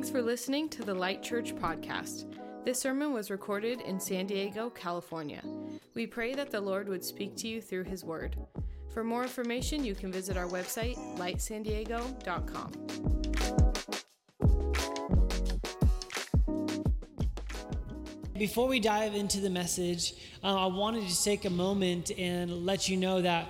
Thanks for listening to the Light Church podcast. This sermon was recorded in San Diego, California. We pray that the Lord would speak to you through his word. For more information, you can visit our website, lightsandiego.com. Before we dive into the message, uh, I wanted to take a moment and let you know that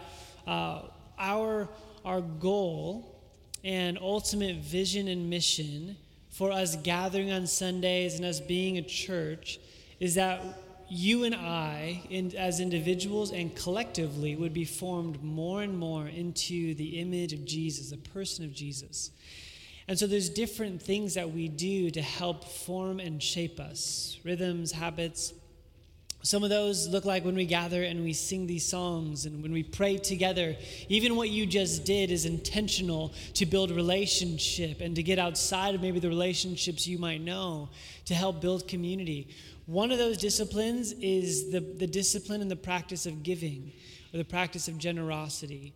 uh, our, our goal and ultimate vision and mission for us gathering on Sundays and us being a church is that you and I, in, as individuals and collectively, would be formed more and more into the image of Jesus, the person of Jesus. And so there's different things that we do to help form and shape us rhythms, habits, some of those look like when we gather and we sing these songs and when we pray together. Even what you just did is intentional to build relationship and to get outside of maybe the relationships you might know to help build community. One of those disciplines is the, the discipline and the practice of giving or the practice of generosity.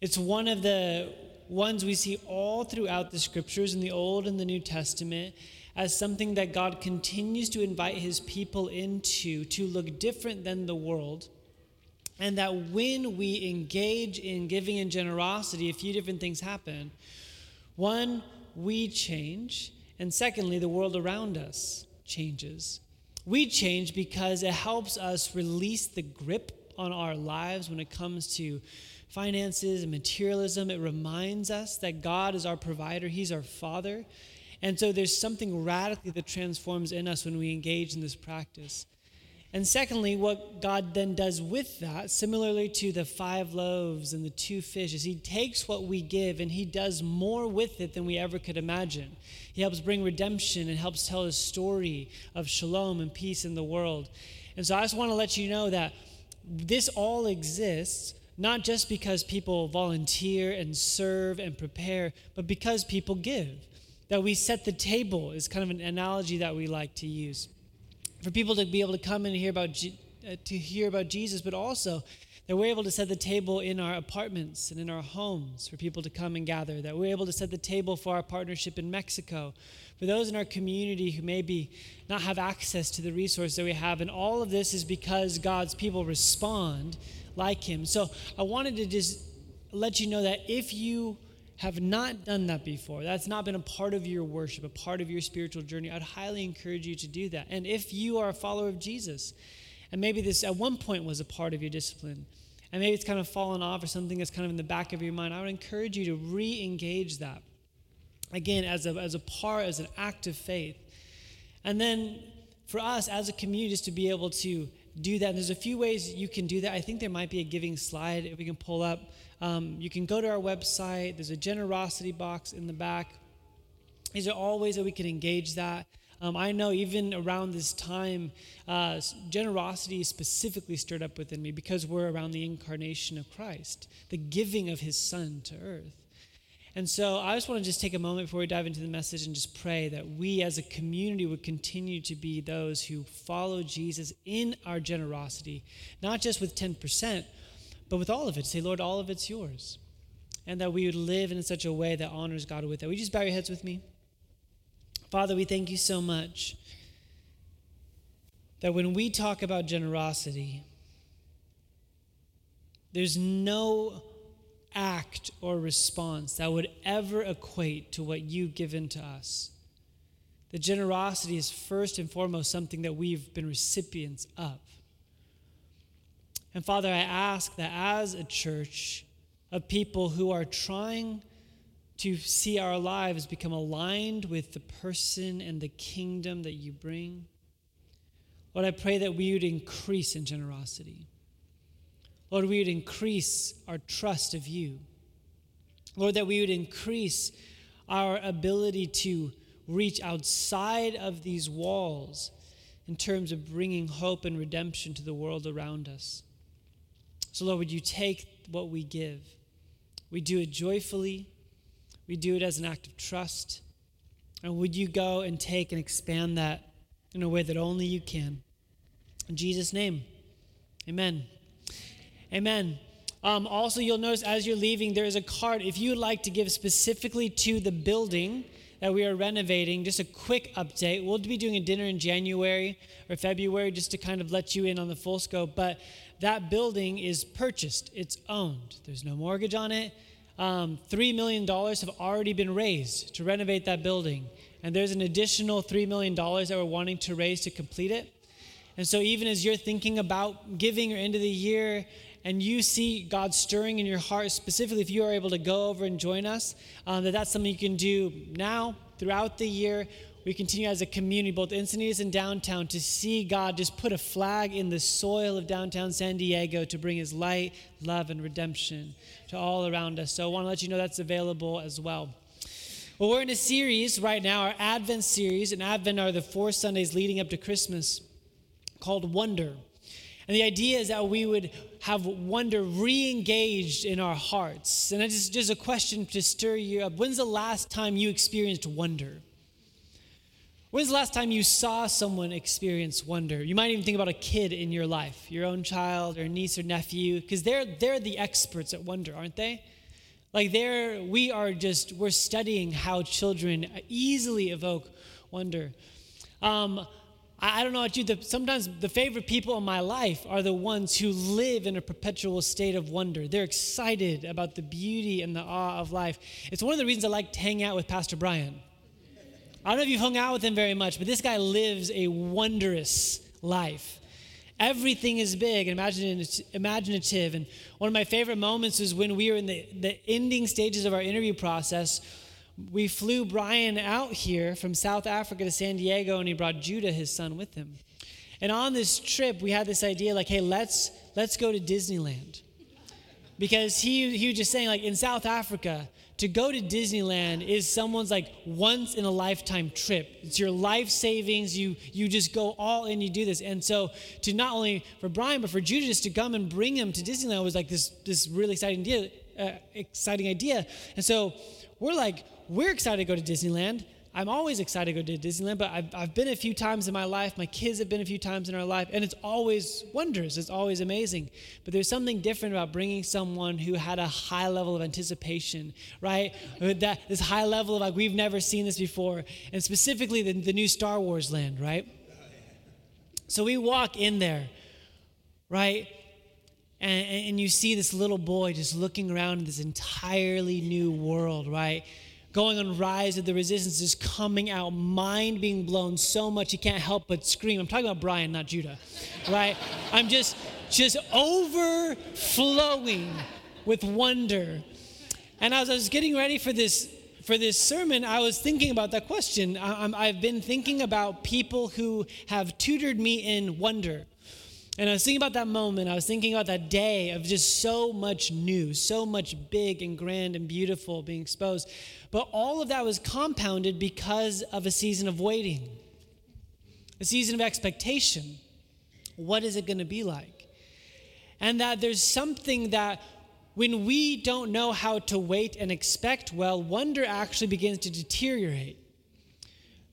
It's one of the ones we see all throughout the scriptures in the Old and the New Testament as something that God continues to invite his people into to look different than the world. And that when we engage in giving and generosity, a few different things happen. One, we change. And secondly, the world around us changes. We change because it helps us release the grip on our lives when it comes to finances and materialism. It reminds us that God is our provider, He's our Father, and so there's something radically that transforms in us when we engage in this practice. And secondly, what God then does with that, similarly to the five loaves and the two fish, is He takes what we give and He does more with it than we ever could imagine. He helps bring redemption and helps tell a story of shalom and peace in the world. And so I just want to let you know that this all exists not just because people volunteer and serve and prepare, but because people give that we set the table is kind of an analogy that we like to use for people to be able to come and hear about uh, to hear about Jesus, but also that we're able to set the table in our apartments and in our homes for people to come and gather. That we're able to set the table for our partnership in Mexico, for those in our community who maybe not have access to the resources that we have. And all of this is because God's people respond like Him. So I wanted to just let you know that if you have not done that before, that's not been a part of your worship, a part of your spiritual journey, I'd highly encourage you to do that. And if you are a follower of Jesus, and maybe this at one point was a part of your discipline, and maybe it's kind of fallen off or something that's kind of in the back of your mind, I would encourage you to re engage that. Again, as a, as a part, as an act of faith. And then for us as a community, just to be able to do that. And there's a few ways you can do that. I think there might be a giving slide if we can pull up. Um, you can go to our website. There's a generosity box in the back. These are all ways that we can engage that. Um, I know even around this time, uh, generosity specifically stirred up within me because we're around the incarnation of Christ, the giving of his son to earth. And so I just want to just take a moment before we dive into the message and just pray that we as a community would continue to be those who follow Jesus in our generosity, not just with 10%, but with all of it. Say, Lord, all of it's yours. And that we would live in such a way that honors God with it. Would you just bow your heads with me? Father, we thank you so much that when we talk about generosity, there's no act or response that would ever equate to what you've given to us. The generosity is first and foremost something that we've been recipients of. And Father, I ask that as a church of people who are trying to see our lives become aligned with the person and the kingdom that you bring, Lord, I pray that we would increase in generosity. Lord, we would increase our trust of you. Lord, that we would increase our ability to reach outside of these walls in terms of bringing hope and redemption to the world around us. So, Lord, would you take what we give? We do it joyfully, we do it as an act of trust. And would you go and take and expand that in a way that only you can? In Jesus' name, amen. Amen. Um, also, you'll notice as you're leaving, there is a card. If you would like to give specifically to the building that we are renovating. Just a quick update. We'll be doing a dinner in January or February just to kind of let you in on the full scope. But that building is purchased, it's owned. There's no mortgage on it. Um, $3 million have already been raised to renovate that building. And there's an additional $3 million that we're wanting to raise to complete it. And so, even as you're thinking about giving or end of the year, and you see God stirring in your heart, specifically if you are able to go over and join us, um, that that's something you can do now, throughout the year. We continue as a community, both Encinitas and downtown, to see God just put a flag in the soil of downtown San Diego to bring his light, love, and redemption to all around us. So I want to let you know that's available as well. Well, we're in a series right now, our Advent series, and Advent are the four Sundays leading up to Christmas called Wonder. And the idea is that we would have wonder re engaged in our hearts. And it's just, just a question to stir you up. When's the last time you experienced wonder? When's the last time you saw someone experience wonder? You might even think about a kid in your life, your own child or niece or nephew, because they're, they're the experts at wonder, aren't they? Like they're, we are just, we're studying how children easily evoke wonder. Um, I, don't know about you, the, sometimes the favorite people in my life are the ones who live in a perpetual state of wonder. They're excited about the beauty and the awe of life. It's one of the reasons I like to hang out with Pastor Brian. I don't know if you've hung out with him very much, but this guy lives a wondrous life. Everything is big and imaginative. And one of my favorite moments is when we were in the, the ending stages of our interview process we flew Brian out here from South Africa to San Diego, and he brought Judah, his son, with him. And on this trip, we had this idea like, hey, let's let's go to Disneyland. Because he, he was just saying, like, in South Africa, to go to Disneyland is someone's like once in a lifetime trip. It's your life savings. You you just go all in. You do this, and so to not only for Brian but for Judah just to come and bring him to Disneyland was like this this really exciting idea. Uh, exciting idea, and so we're like, we're excited to go to Disneyland. I'm always excited to go to Disneyland, but I've, I've been a few times in my life. My kids have been a few times in our life, and it's always wonders. It's always amazing. But there's something different about bringing someone who had a high level of anticipation, right? That this high level of like we've never seen this before, and specifically the, the new Star Wars land, right? So we walk in there, right? And, and you see this little boy just looking around this entirely new world, right? Going on Rise of the Resistance is coming out, mind being blown so much he can't help but scream. I'm talking about Brian, not Judah, right? I'm just just overflowing with wonder. And as I was getting ready for this for this sermon, I was thinking about that question. I, have been thinking about people who have tutored me in wonder. And I was thinking about that moment. I was thinking about that day of just so much new, so much big and grand and beautiful being exposed. But all of that was compounded because of a season of waiting, a season of expectation. What is it going to be like? And that there's something that when we don't know how to wait and expect well, wonder actually begins to deteriorate.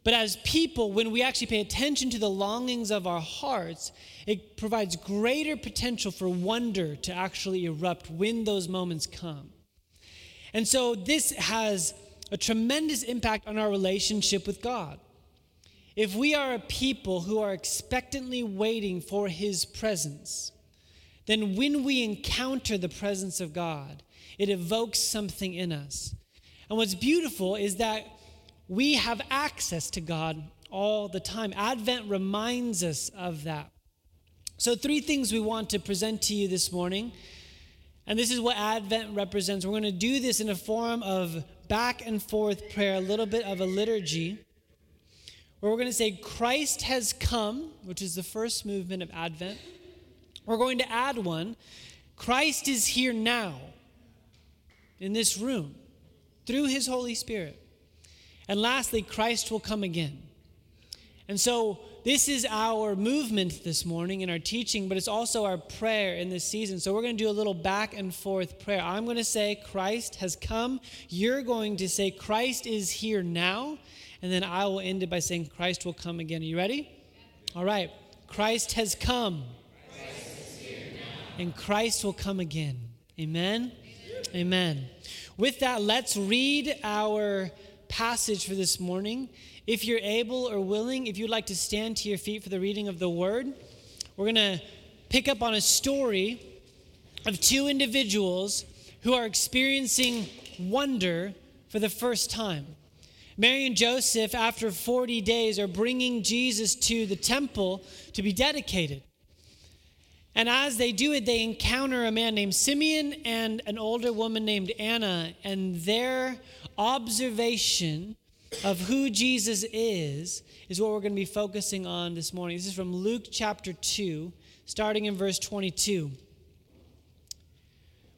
But as people, when we actually pay attention to the longings of our hearts, it provides greater potential for wonder to actually erupt when those moments come. And so this has a tremendous impact on our relationship with God. If we are a people who are expectantly waiting for His presence, then when we encounter the presence of God, it evokes something in us. And what's beautiful is that we have access to God all the time. Advent reminds us of that. So, three things we want to present to you this morning. And this is what Advent represents. We're going to do this in a form of back and forth prayer, a little bit of a liturgy, where we're going to say, Christ has come, which is the first movement of Advent. We're going to add one Christ is here now in this room through his Holy Spirit. And lastly, Christ will come again. And so, this is our movement this morning in our teaching, but it's also our prayer in this season. So we're going to do a little back and forth prayer. I'm going to say, Christ has come. You're going to say, Christ is here now. And then I will end it by saying, Christ will come again. Are you ready? All right. Christ has come. Christ and Christ will come again. Amen? Amen. With that, let's read our passage for this morning. If you're able or willing, if you'd like to stand to your feet for the reading of the word, we're going to pick up on a story of two individuals who are experiencing wonder for the first time. Mary and Joseph, after 40 days, are bringing Jesus to the temple to be dedicated. And as they do it, they encounter a man named Simeon and an older woman named Anna, and their observation of who Jesus is is what we're going to be focusing on this morning. This is from Luke chapter 2, starting in verse 22.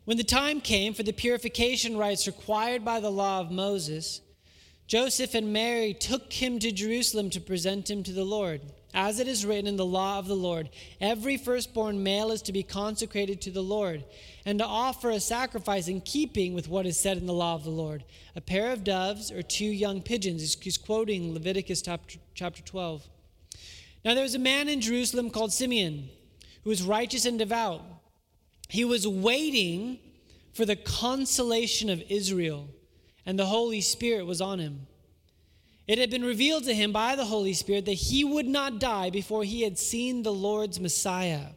When the time came for the purification rites required by the law of Moses, Joseph and Mary took him to Jerusalem to present him to the Lord. As it is written in the law of the Lord, every firstborn male is to be consecrated to the Lord, and to offer a sacrifice in keeping with what is said in the law of the Lord a pair of doves or two young pigeons. He's quoting Leviticus chapter 12. Now there was a man in Jerusalem called Simeon, who was righteous and devout. He was waiting for the consolation of Israel, and the Holy Spirit was on him. It had been revealed to him by the Holy Spirit that he would not die before he had seen the Lord's Messiah.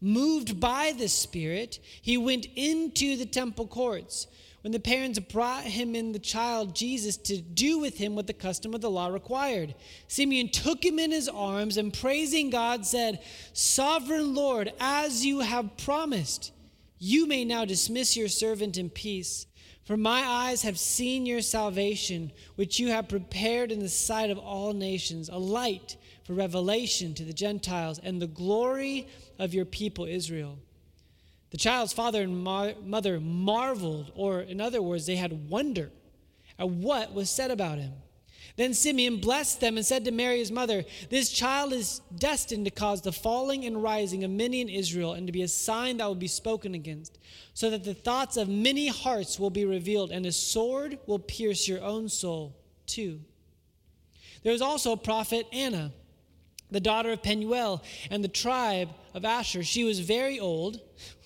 Moved by the Spirit, he went into the temple courts. When the parents brought him in the child Jesus to do with him what the custom of the law required, Simeon took him in his arms and praising God said, Sovereign Lord, as you have promised, you may now dismiss your servant in peace for my eyes have seen your salvation, which you have prepared in the sight of all nations, a light for revelation to the Gentiles and the glory of your people Israel. The child's father and mar- mother marveled, or in other words, they had wonder at what was said about him. Then Simeon blessed them and said to Mary, his mother, This child is destined to cause the falling and rising of many in Israel and to be a sign that will be spoken against, so that the thoughts of many hearts will be revealed, and a sword will pierce your own soul too. There was also a prophet, Anna, the daughter of Penuel, and the tribe of Asher. She was very old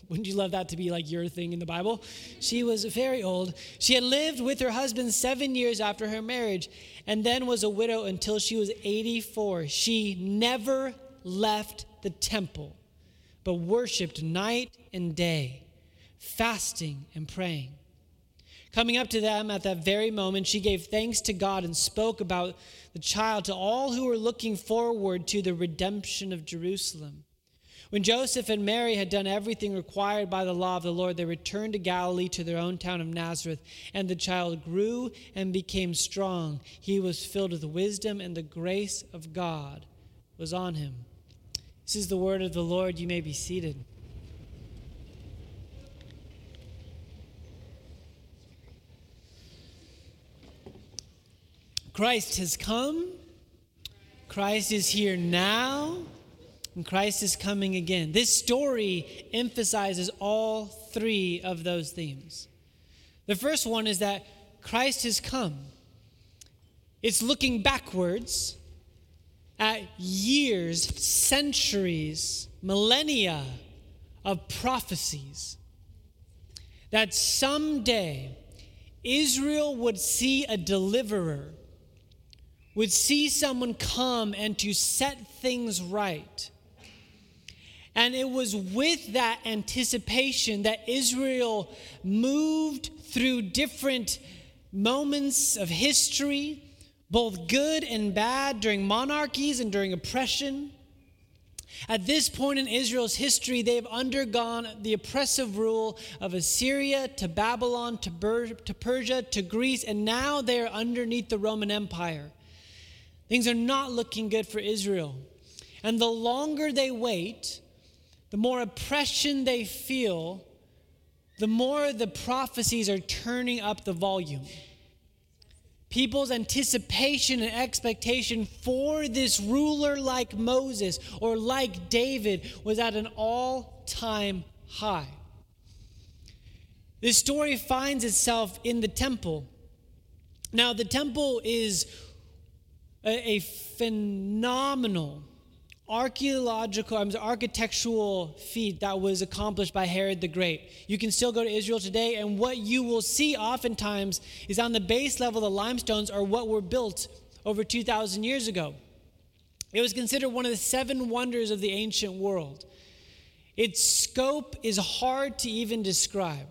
wouldn't you love that to be like your thing in the Bible? She was very old. She had lived with her husband seven years after her marriage and then was a widow until she was 84. She never left the temple, but worshiped night and day, fasting and praying. Coming up to them at that very moment, she gave thanks to God and spoke about the child to all who were looking forward to the redemption of Jerusalem. When Joseph and Mary had done everything required by the law of the Lord, they returned to Galilee to their own town of Nazareth. And the child grew and became strong. He was filled with wisdom, and the grace of God was on him. This is the word of the Lord. You may be seated. Christ has come. Christ is here now and Christ is coming again. This story emphasizes all three of those themes. The first one is that Christ has come. It's looking backwards at years, centuries, millennia of prophecies that someday Israel would see a deliverer, would see someone come and to set things right and it was with that anticipation that Israel moved through different moments of history, both good and bad, during monarchies and during oppression. At this point in Israel's history, they've undergone the oppressive rule of Assyria to Babylon to, Ber- to Persia to Greece, and now they're underneath the Roman Empire. Things are not looking good for Israel. And the longer they wait, the more oppression they feel, the more the prophecies are turning up the volume. People's anticipation and expectation for this ruler like Moses or like David was at an all time high. This story finds itself in the temple. Now, the temple is a, a phenomenal archaeological, I'm architectural feat that was accomplished by Herod the Great. You can still go to Israel today, and what you will see oftentimes is on the base level, the limestones are what were built over 2,000 years ago. It was considered one of the seven wonders of the ancient world. Its scope is hard to even describe.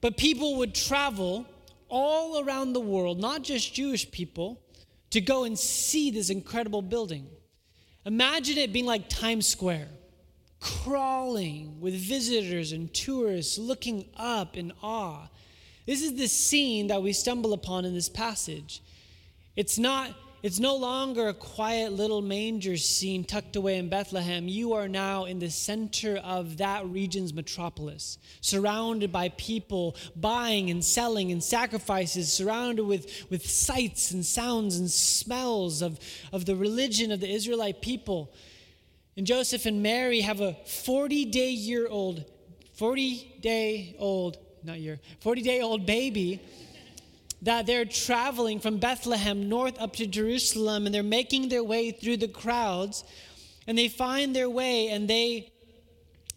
But people would travel all around the world, not just Jewish people, to go and see this incredible building. Imagine it being like Times Square, crawling with visitors and tourists looking up in awe. This is the scene that we stumble upon in this passage. It's not it's no longer a quiet little manger scene tucked away in Bethlehem. You are now in the center of that region's metropolis, surrounded by people buying and selling and sacrifices, surrounded with, with sights and sounds and smells of, of the religion of the Israelite people. And Joseph and Mary have a 40 day year old, 40 day old, not year, 40 day old baby that they're traveling from Bethlehem north up to Jerusalem and they're making their way through the crowds and they find their way and they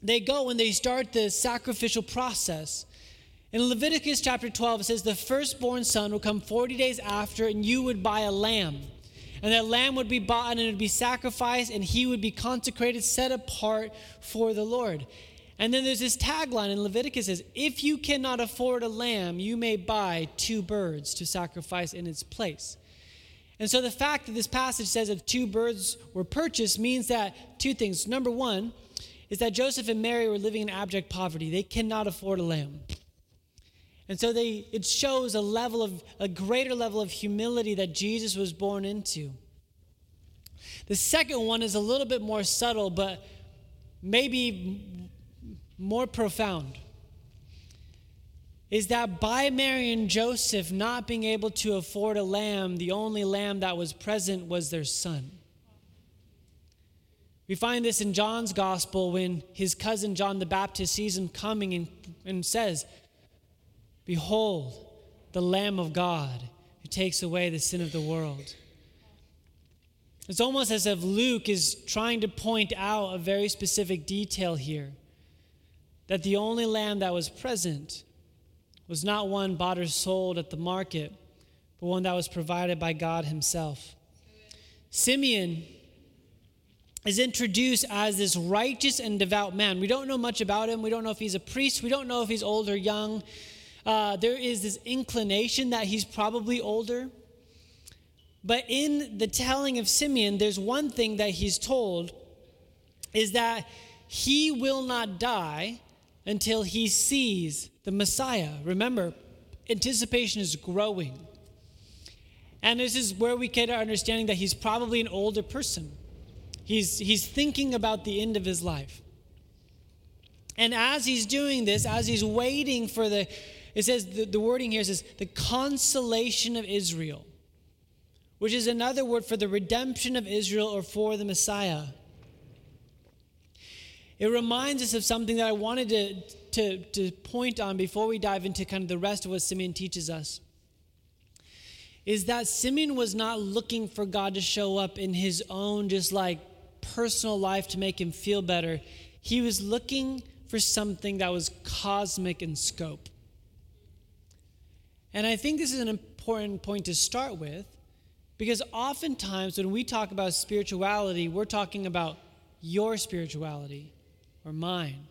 they go and they start the sacrificial process. In Leviticus chapter 12 it says the firstborn son will come 40 days after and you would buy a lamb. And that lamb would be bought and it would be sacrificed and he would be consecrated set apart for the Lord. And then there's this tagline in Leviticus says, If you cannot afford a lamb, you may buy two birds to sacrifice in its place. And so the fact that this passage says that two birds were purchased means that two things. Number one is that Joseph and Mary were living in abject poverty. They cannot afford a lamb. And so they it shows a level of a greater level of humility that Jesus was born into. The second one is a little bit more subtle, but maybe more profound is that by Mary and Joseph not being able to afford a lamb, the only lamb that was present was their son. We find this in John's gospel when his cousin John the Baptist sees him coming and, and says, Behold, the Lamb of God who takes away the sin of the world. It's almost as if Luke is trying to point out a very specific detail here that the only lamb that was present was not one bought or sold at the market, but one that was provided by God Himself. Simeon is introduced as this righteous and devout man. We don't know much about him. We don't know if he's a priest. We don't know if he's old or young. Uh, there is this inclination that he's probably older. But in the telling of Simeon, there's one thing that he's told is that he will not die until he sees the Messiah. Remember, anticipation is growing. And this is where we get our understanding that he's probably an older person. He's, he's thinking about the end of his life. And as he's doing this, as he's waiting for the, it says, the, the wording here says, the consolation of Israel, which is another word for the redemption of Israel or for the Messiah. It reminds us of something that I wanted to, to, to point on before we dive into kind of the rest of what Simeon teaches us. Is that Simeon was not looking for God to show up in his own, just like personal life to make him feel better. He was looking for something that was cosmic in scope. And I think this is an important point to start with because oftentimes when we talk about spirituality, we're talking about your spirituality or mine.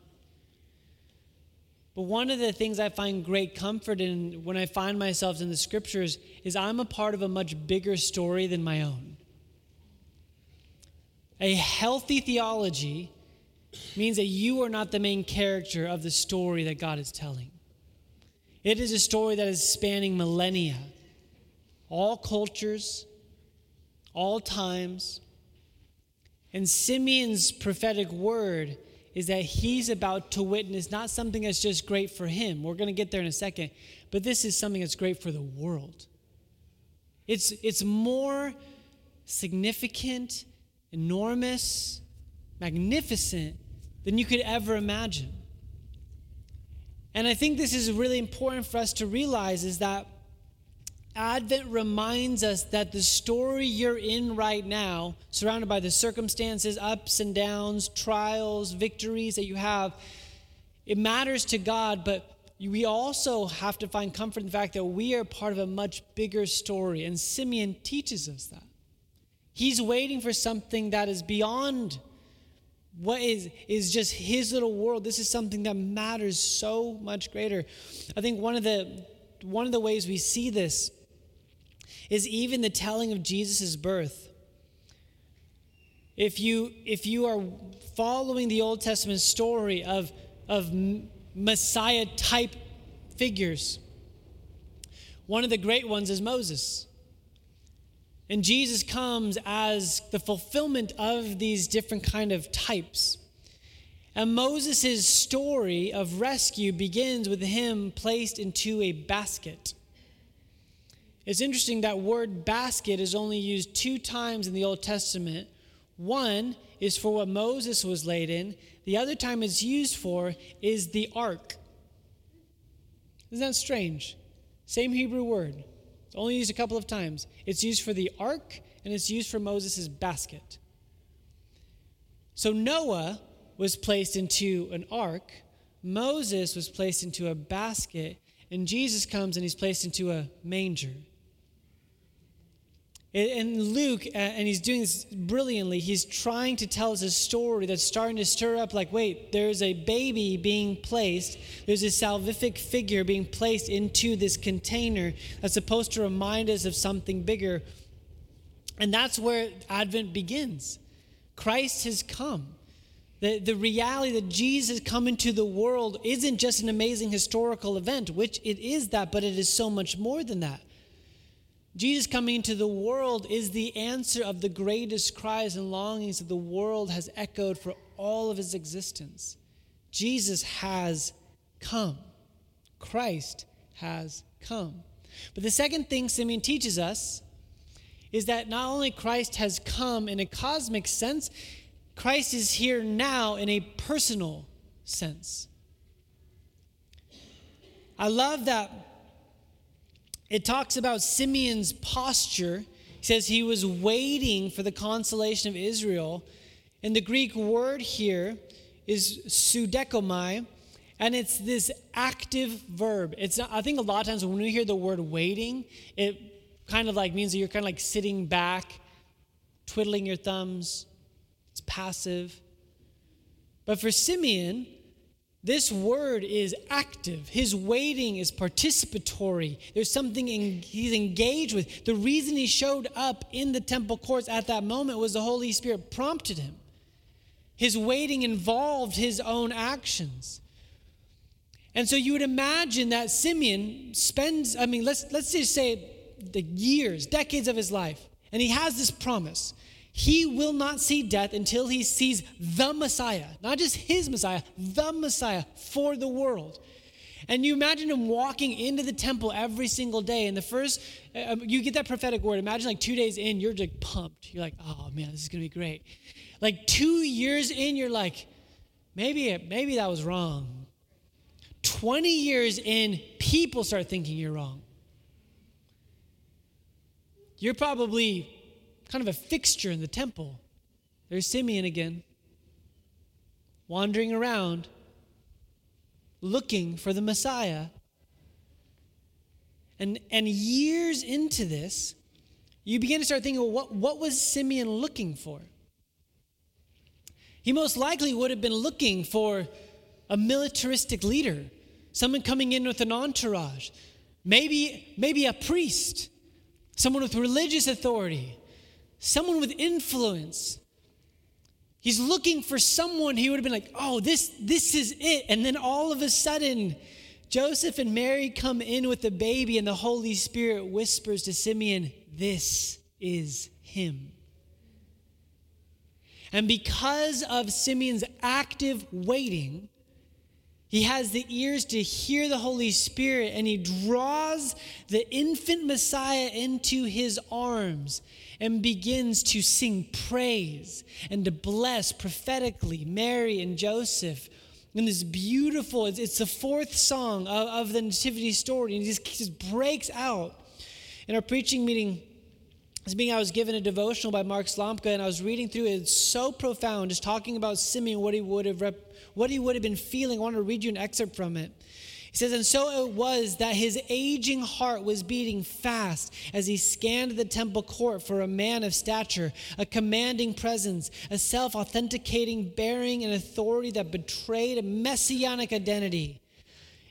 But one of the things I find great comfort in when I find myself in the scriptures is I'm a part of a much bigger story than my own. A healthy theology means that you are not the main character of the story that God is telling. It is a story that is spanning millennia, all cultures, all times. And Simeon's prophetic word is that he's about to witness not something that's just great for him. We're going to get there in a second, but this is something that's great for the world. It's, it's more significant, enormous, magnificent than you could ever imagine. And I think this is really important for us to realize is that Advent reminds us that the story you're in right now, surrounded by the circumstances, ups and downs, trials, victories that you have, it matters to God, but we also have to find comfort in the fact that we are part of a much bigger story. And Simeon teaches us that. He's waiting for something that is beyond what is, is just his little world. This is something that matters so much greater. I think one of the one of the ways we see this is even the telling of Jesus' birth. If you if you are following the Old Testament story of of Messiah type figures. One of the great ones is Moses. And Jesus comes as the fulfillment of these different kind of types. And Moses' story of rescue begins with him placed into a basket. It's interesting that word basket is only used two times in the Old Testament. One is for what Moses was laid in, the other time it's used for is the ark. Isn't that strange? Same Hebrew word. It's only used a couple of times. It's used for the ark and it's used for Moses' basket. So Noah was placed into an ark, Moses was placed into a basket, and Jesus comes and he's placed into a manger. And Luke, uh, and he's doing this brilliantly, he's trying to tell us a story that's starting to stir up like, wait, there's a baby being placed, there's a salvific figure being placed into this container that's supposed to remind us of something bigger. And that's where Advent begins. Christ has come. The, the reality that Jesus come into the world isn't just an amazing historical event, which it is that, but it is so much more than that. Jesus coming into the world is the answer of the greatest cries and longings that the world has echoed for all of his existence. Jesus has come. Christ has come. But the second thing Simeon teaches us is that not only Christ has come in a cosmic sense, Christ is here now in a personal sense. I love that it talks about Simeon's posture. He says he was waiting for the consolation of Israel. And the Greek word here is pseudekomai, and it's this active verb. It's I think a lot of times when we hear the word waiting, it kind of like means that you're kind of like sitting back, twiddling your thumbs. It's passive. But for Simeon, this word is active. His waiting is participatory. There's something in, he's engaged with. The reason he showed up in the temple courts at that moment was the Holy Spirit prompted him. His waiting involved his own actions. And so you would imagine that Simeon spends, I mean, let's, let's just say the years, decades of his life, and he has this promise he will not see death until he sees the Messiah, not just his Messiah, the Messiah for the world. And you imagine him walking into the temple every single day. And the first, uh, you get that prophetic word. Imagine like two days in, you're like pumped. You're like, oh man, this is going to be great. Like two years in, you're like, maybe, maybe that was wrong. 20 years in, people start thinking you're wrong. You're probably kind of a fixture in the temple. There's Simeon again, wandering around, looking for the Messiah. And, and years into this, you begin to start thinking, well, what, what was Simeon looking for? He most likely would have been looking for a militaristic leader, someone coming in with an entourage, maybe, maybe a priest, someone with religious authority, someone with influence. He's looking for someone he would have been like, oh, this, this is it. And then all of a sudden, Joseph and Mary come in with the baby, and the Holy Spirit whispers to Simeon, This is him. And because of Simeon's active waiting, he has the ears to hear the Holy Spirit, and he draws the infant Messiah into his arms and begins to sing praise and to bless prophetically Mary and Joseph. And this beautiful, it's, it's the fourth song of, of the Nativity story, and he just, just breaks out in our preaching meeting, this being I was given a devotional by Mark Slomka, and I was reading through it. It's so profound, just talking about Simeon, what he would have rep, what he would have been feeling. I want to read you an excerpt from it. He says, And so it was that his aging heart was beating fast as he scanned the temple court for a man of stature, a commanding presence, a self authenticating bearing and authority that betrayed a messianic identity.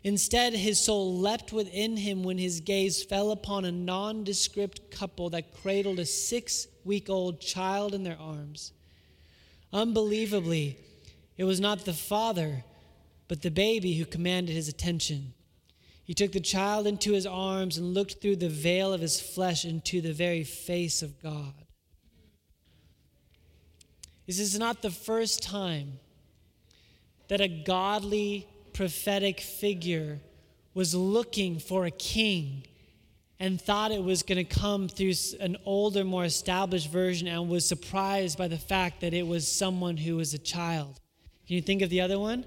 Instead, his soul leapt within him when his gaze fell upon a nondescript couple that cradled a six week old child in their arms. Unbelievably, it was not the father but the baby who commanded his attention. He took the child into his arms and looked through the veil of his flesh into the very face of God. This is not the first time that a godly prophetic figure was looking for a king and thought it was going to come through an older, more established version and was surprised by the fact that it was someone who was a child. Can you think of the other one?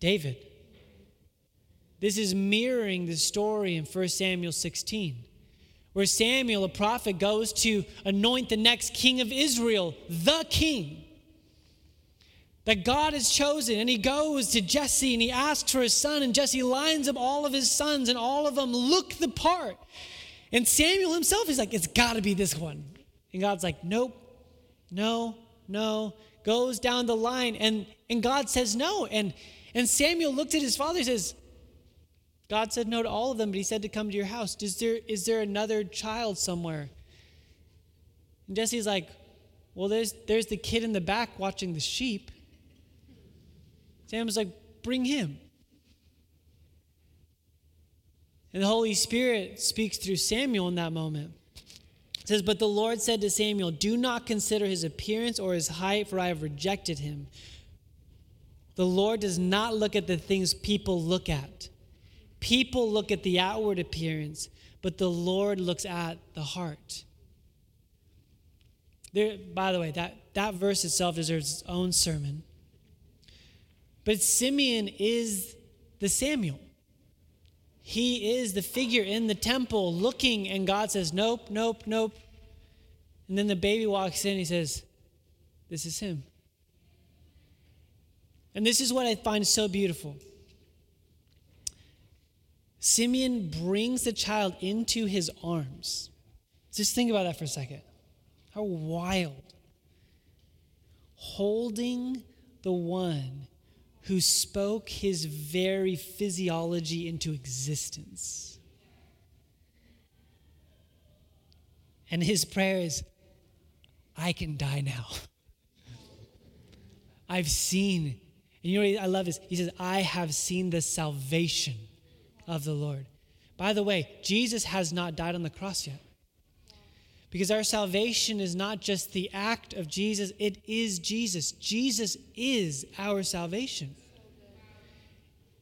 David. This is mirroring the story in 1 Samuel 16, where Samuel, a prophet, goes to anoint the next king of Israel, the king that God has chosen. And he goes to Jesse and he asks for his son, and Jesse lines up all of his sons, and all of them look the part. And Samuel himself is like, it's got to be this one. And God's like, nope, no, no. Goes down the line, and, and God says no. And and Samuel looked at his father and says, God said no to all of them, but he said to come to your house. Is there, is there another child somewhere? And Jesse's like, Well, there's, there's the kid in the back watching the sheep. Samuel's like, Bring him. And the Holy Spirit speaks through Samuel in that moment. It says, But the Lord said to Samuel, Do not consider his appearance or his height, for I have rejected him. The Lord does not look at the things people look at. People look at the outward appearance, but the Lord looks at the heart. There, by the way, that, that verse itself deserves its own sermon. But Simeon is the Samuel. He is the figure in the temple looking, and God says, Nope, nope, nope. And then the baby walks in, he says, This is him. And this is what I find so beautiful. Simeon brings the child into his arms. Just think about that for a second. How wild. Holding the one who spoke his very physiology into existence. And his prayer is, I can die now. I've seen and you know what I love is he says, I have seen the salvation of the Lord. By the way, Jesus has not died on the cross yet. Because our salvation is not just the act of Jesus, it is Jesus. Jesus is our salvation.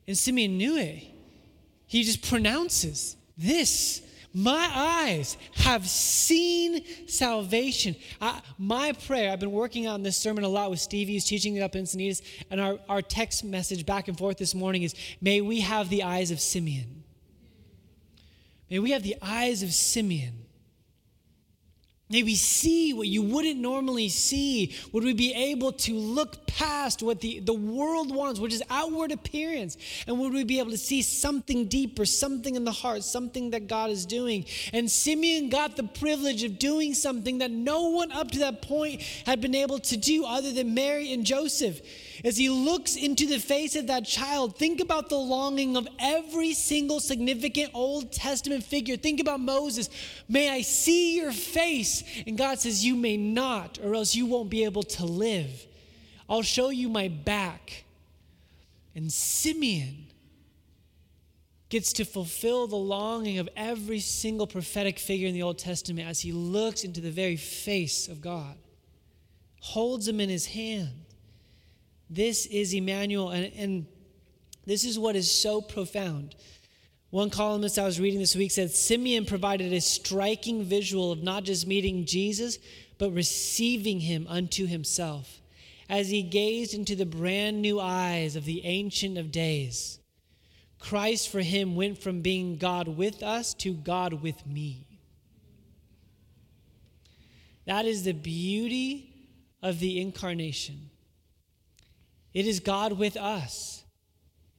And Simeon knew it. He just pronounces, This my eyes have seen salvation. I, my prayer, I've been working on this sermon a lot with Stevie, who's teaching it up in Encinitas, and our, our text message back and forth this morning is May we have the eyes of Simeon. May we have the eyes of Simeon May we see what you wouldn't normally see. Would we be able to look past what the, the world wants, which is outward appearance? And would we be able to see something deeper, something in the heart, something that God is doing? And Simeon got the privilege of doing something that no one up to that point had been able to do other than Mary and Joseph. As he looks into the face of that child, think about the longing of every single significant Old Testament figure. Think about Moses. May I see your face? And God says, You may not, or else you won't be able to live. I'll show you my back. And Simeon gets to fulfill the longing of every single prophetic figure in the Old Testament as he looks into the very face of God, holds him in his hand this is Emmanuel, and, and this is what is so profound. One columnist I was reading this week said Simeon provided a striking visual of not just meeting Jesus, but receiving him unto himself as he gazed into the brand new eyes of the Ancient of Days. Christ for him went from being God with us to God with me. That is the beauty of the incarnation. It is God with us.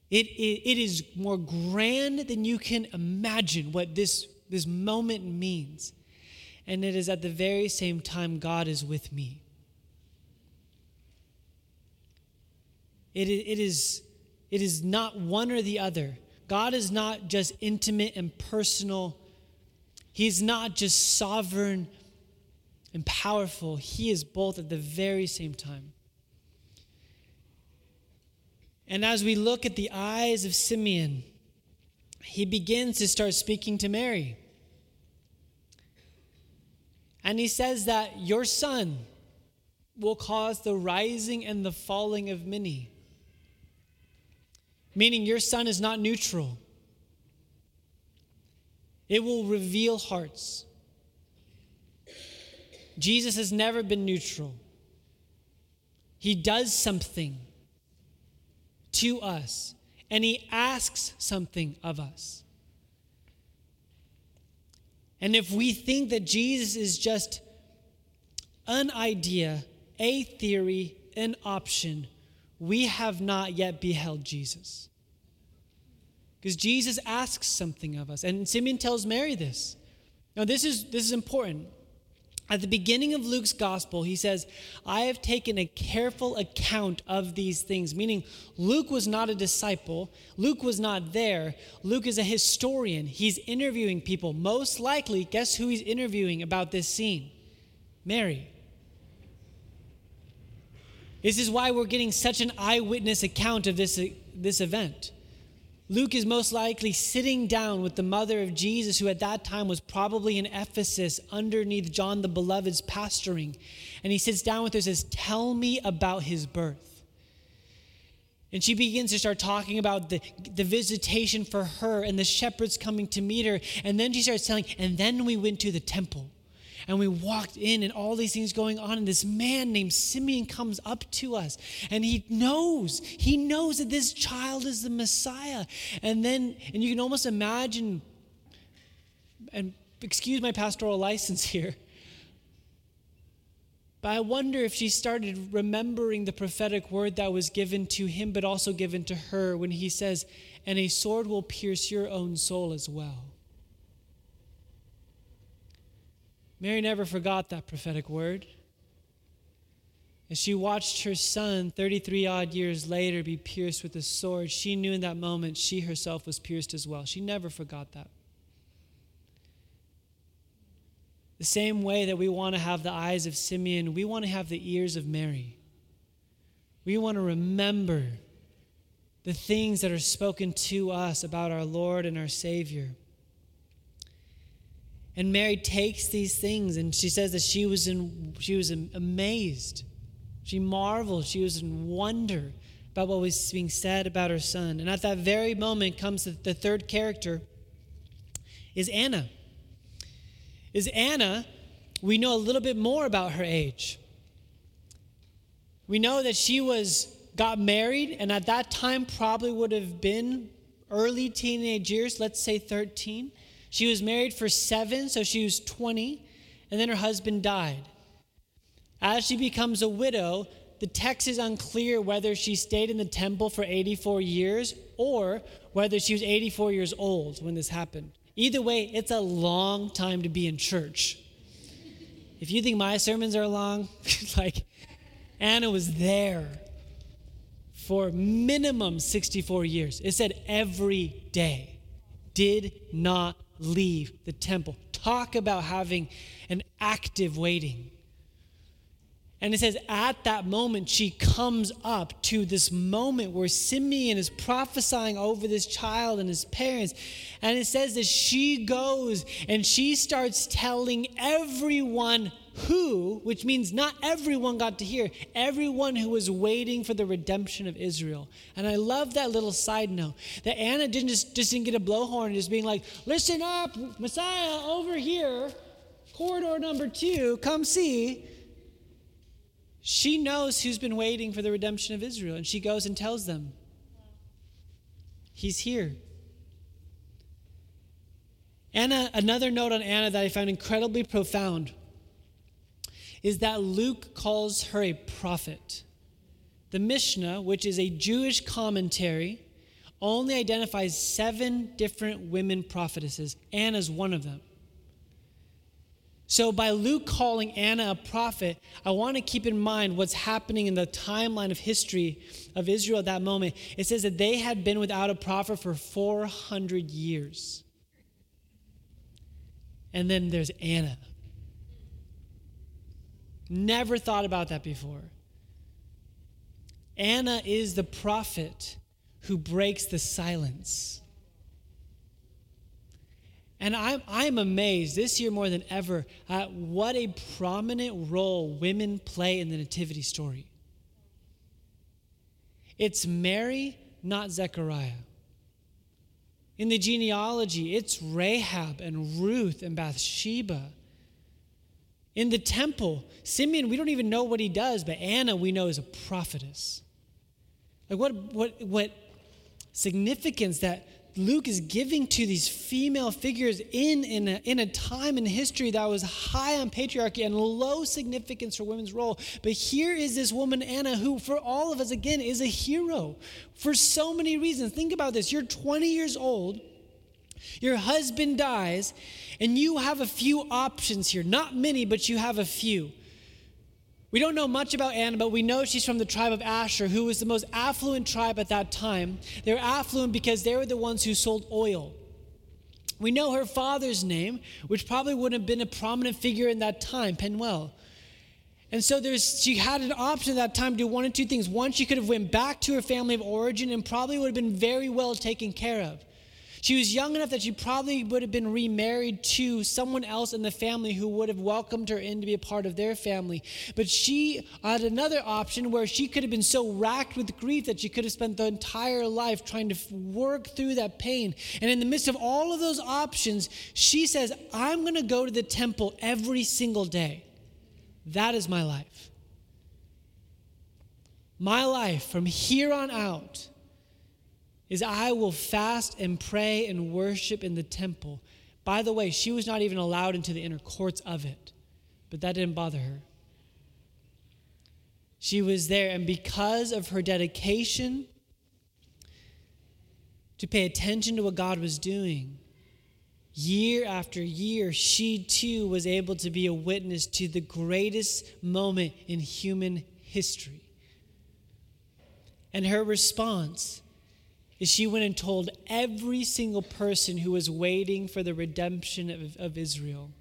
It, it, it is more grand than you can imagine what this, this moment means. And it is at the very same time, God is with me. It, it, is, it is not one or the other. God is not just intimate and personal, He's not just sovereign and powerful. He is both at the very same time. And as we look at the eyes of Simeon, he begins to start speaking to Mary. And he says that your son will cause the rising and the falling of many. Meaning, your son is not neutral, it will reveal hearts. Jesus has never been neutral. He does something to us, and He asks something of us. And if we think that Jesus is just an idea, a theory, an option, we have not yet beheld Jesus. Because Jesus asks something of us. And Simeon tells Mary this. Now, this is, this is important. At the beginning of Luke's gospel, he says, I have taken a careful account of these things, meaning Luke was not a disciple. Luke was not there. Luke is a historian. He's interviewing people. Most likely, guess who he's interviewing about this scene? Mary. This is why we're getting such an eyewitness account of this, this event. Luke is most likely sitting down with the mother of Jesus, who at that time was probably in Ephesus underneath John the Beloved's pastoring. And he sits down with her and says, Tell me about his birth. And she begins to start talking about the, the visitation for her and the shepherds coming to meet her. And then she starts telling, and then we went to the temple and we walked in and all these things going on and this man named simeon comes up to us and he knows he knows that this child is the messiah and then and you can almost imagine and excuse my pastoral license here but I wonder if she started remembering the prophetic word that was given to him, but also given to her when he says, And a sword will pierce your own soul as well. Mary never forgot that prophetic word. As she watched her son, 33 odd years later, be pierced with a sword, she knew in that moment she herself was pierced as well. She never forgot that. The same way that we want to have the eyes of Simeon, we want to have the ears of Mary. We want to remember the things that are spoken to us about our Lord and our Savior. And Mary takes these things and she says that she was in she was amazed. She marveled, she was in wonder about what was being said about her son. And at that very moment comes the, third character is Anna. Is Anna, we know a little bit more about her age. We know that she was got married and at that time probably would have been early teenage years, let's say 13. She was married for seven, so she was 20, and then her husband died. As she becomes a widow, the text is unclear whether she stayed in the temple for 84 years or whether she was 84 years old when this happened. Either way, it's a long time to be in church. If you think my sermons are long, like Anna was there for minimum 64 years. It said every day. Did not leave the temple. Talk about having an active waiting. And it says, at that moment, she comes up to this moment where Simeon is prophesying over this child and his parents. And it says that she goes and she starts telling everyone who, which means not everyone got to hear, everyone who was waiting for the redemption of Israel. And I love that little side note that Anna didn't just, just didn't get a blowhorn just being like, listen up, Messiah over here, corridor number two, come see. She knows who's been waiting for the redemption of Israel, and she goes and tells them, He's here. Anna, another note on Anna that I found incredibly profound is that Luke calls her a prophet. The Mishnah, which is a Jewish commentary, only identifies seven different women prophetesses. Anna's one of them. So, by Luke calling Anna a prophet, I want to keep in mind what's happening in the timeline of history of Israel at that moment. It says that they had been without a prophet for 400 years. And then there's Anna. Never thought about that before. Anna is the prophet who breaks the silence. And I'm, I'm amazed this year more than ever at what a prominent role women play in the Nativity story. It's Mary, not Zechariah. In the genealogy, it's Rahab and Ruth and Bathsheba. In the temple, Simeon, we don't even know what he does, but Anna, we know, is a prophetess. Like, what, what, what significance that Luke is giving to these female figures in, in, a, in a time in history that was high on patriarchy and low significance for women's role. But here is this woman, Anna, who, for all of us, again, is a hero for so many reasons. Think about this you're 20 years old, your husband dies, and you have a few options here. Not many, but you have a few. We don't know much about Anna, but we know she's from the tribe of Asher, who was the most affluent tribe at that time. They were affluent because they were the ones who sold oil. We know her father's name, which probably wouldn't have been a prominent figure in that time, Penuel. And so there's she had an option at that time to do one of two things. One, she could have went back to her family of origin and probably would have been very well taken care of. She was young enough that she probably would have been remarried to someone else in the family who would have welcomed her in to be a part of their family. But she had another option where she could have been so racked with grief that she could have spent the entire life trying to work through that pain. And in the midst of all of those options, she says, I'm going to go to the temple every single day. That is my life. My life from here on out is I will fast and pray and worship in the temple. By the way, she was not even allowed into the inner courts of it, but that didn't bother her. She was there, and because of her dedication to pay attention to what God was doing, year after year, she too was able to be a witness to the greatest moment in human history. And her response is she went and told every single person who was waiting for the redemption of, of Israel.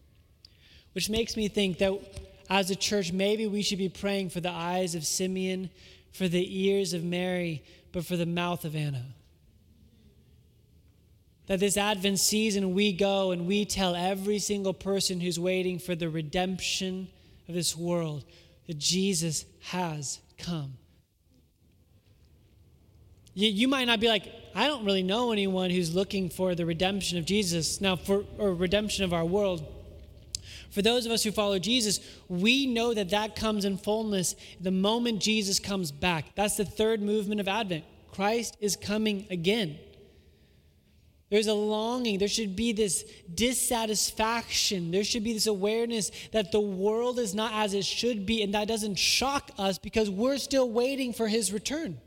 Which makes me think that as a church, maybe we should be praying for the eyes of Simeon, for the ears of Mary, but for the mouth of Anna. That this Advent season we go and we tell every single person who's waiting for the redemption of this world that Jesus has come. You, you might not be like, I don't really know anyone who's looking for the redemption of Jesus now for or redemption of our world. For those of us who follow Jesus, we know that that comes in fullness the moment Jesus comes back. That's the third movement of Advent. Christ is coming again. There's a longing. There should be this dissatisfaction. There should be this awareness that the world is not as it should be, and that doesn't shock us because we're still waiting for his return.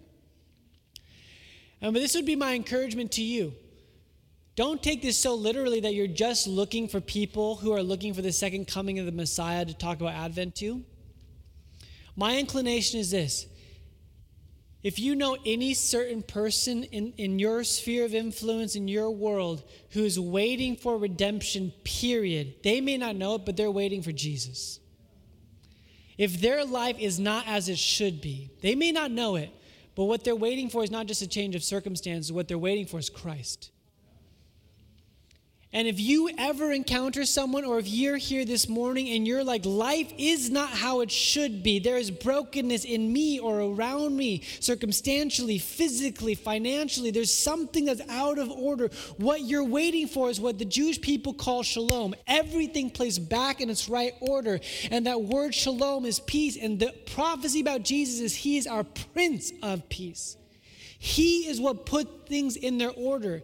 Um, but this would be my encouragement to you. Don't take this so literally that you're just looking for people who are looking for the second coming of the Messiah to talk about Advent to. My inclination is this if you know any certain person in, in your sphere of influence in your world who is waiting for redemption, period, they may not know it, but they're waiting for Jesus. If their life is not as it should be, they may not know it, but what they're waiting for is not just a change of circumstances, what they're waiting for is Christ. And if you ever encounter someone, or if you're here this morning and you're like, life is not how it should be, there is brokenness in me or around me, circumstantially, physically, financially, there's something that's out of order. What you're waiting for is what the Jewish people call shalom. Everything placed back in its right order. And that word shalom is peace. And the prophecy about Jesus is he is our Prince of Peace. He is what put things in their order.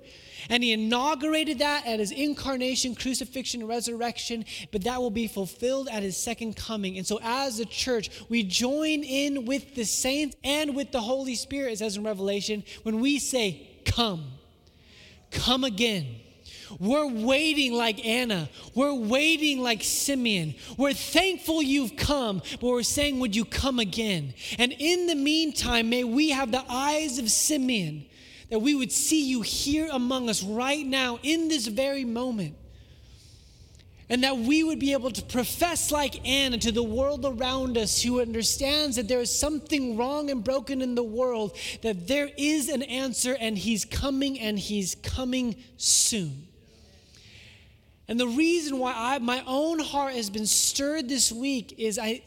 And he inaugurated that at his incarnation, crucifixion, resurrection, but that will be fulfilled at his second coming. And so, as a church, we join in with the saints and with the Holy Spirit, it says in Revelation, when we say, Come, come again. We're waiting like Anna. We're waiting like Simeon. We're thankful you've come, but we're saying, Would you come again? And in the meantime, may we have the eyes of Simeon, that we would see you here among us right now in this very moment. And that we would be able to profess like Anna to the world around us who understands that there is something wrong and broken in the world, that there is an answer and He's coming and He's coming soon. And the reason why I, my own heart has been stirred this week is I,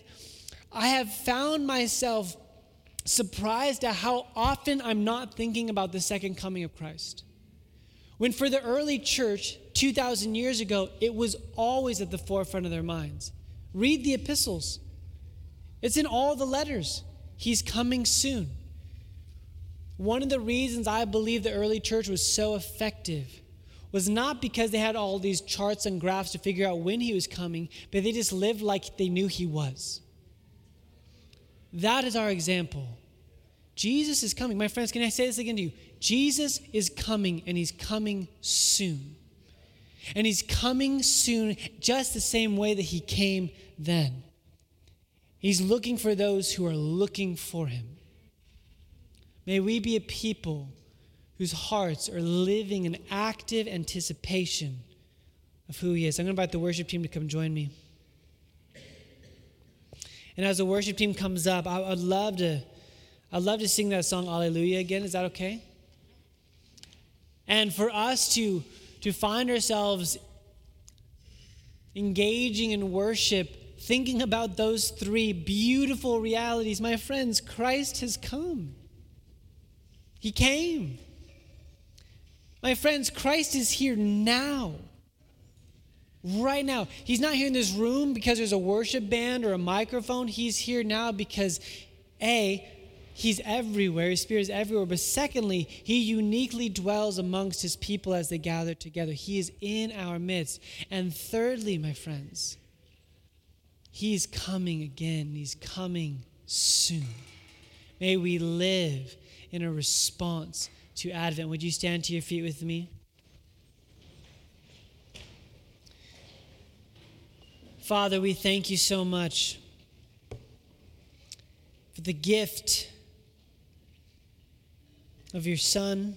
I have found myself surprised at how often I'm not thinking about the second coming of Christ. When for the early church, 2,000 years ago, it was always at the forefront of their minds. Read the epistles, it's in all the letters. He's coming soon. One of the reasons I believe the early church was so effective was not because they had all these charts and graphs to figure out when he was coming, but they just lived like they knew he was. That is our example. Jesus is coming. My friends, can I say this again to you? Jesus is coming, and he's coming soon. And he's coming soon just the same way that he came then. He's looking for those who are looking for him. May we be a people whose hearts are living in active anticipation of who He is. I'm going to invite the worship team to come join me. And as the worship team comes up, I would love to, I'd love to sing that song Alleluia again. Is that okay? And for us to, to find ourselves engaging in worship, thinking about those three beautiful realities, my friends, Christ has come. He came. My friends, Christ is here now. Right now. He's not here in this room because there's a worship band or a microphone. He's here now because, A, He's everywhere. His Spirit is everywhere. But secondly, He uniquely dwells amongst His people as they gather together. He is in our midst. And thirdly, my friends, He's coming again. He's coming soon. May we live in a response to Advent. Would you stand to your feet with me? Father, we thank you so much for the gift of your Son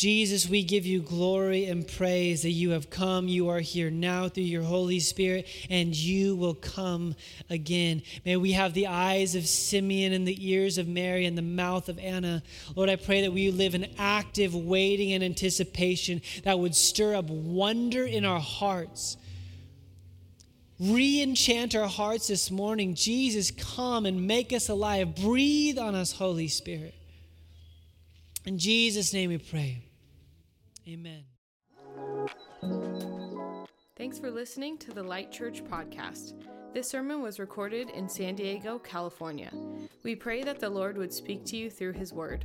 Jesus, we give you glory and praise that you have come. You are here now through your Holy Spirit, and you will come again. May we have the eyes of Simeon and the ears of Mary and the mouth of Anna. Lord, I pray that we live in active waiting and anticipation that would stir up wonder in our hearts. Re enchant our hearts this morning. Jesus, come and make us alive. Breathe on us, Holy Spirit. In Jesus' name we pray. Amen. Thanks for listening to the Light Church podcast. This sermon was recorded in San Diego, California. We pray that the Lord would speak to you through his word.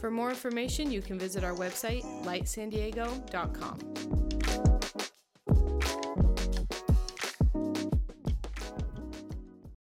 For more information, you can visit our website, lightsandiego.com.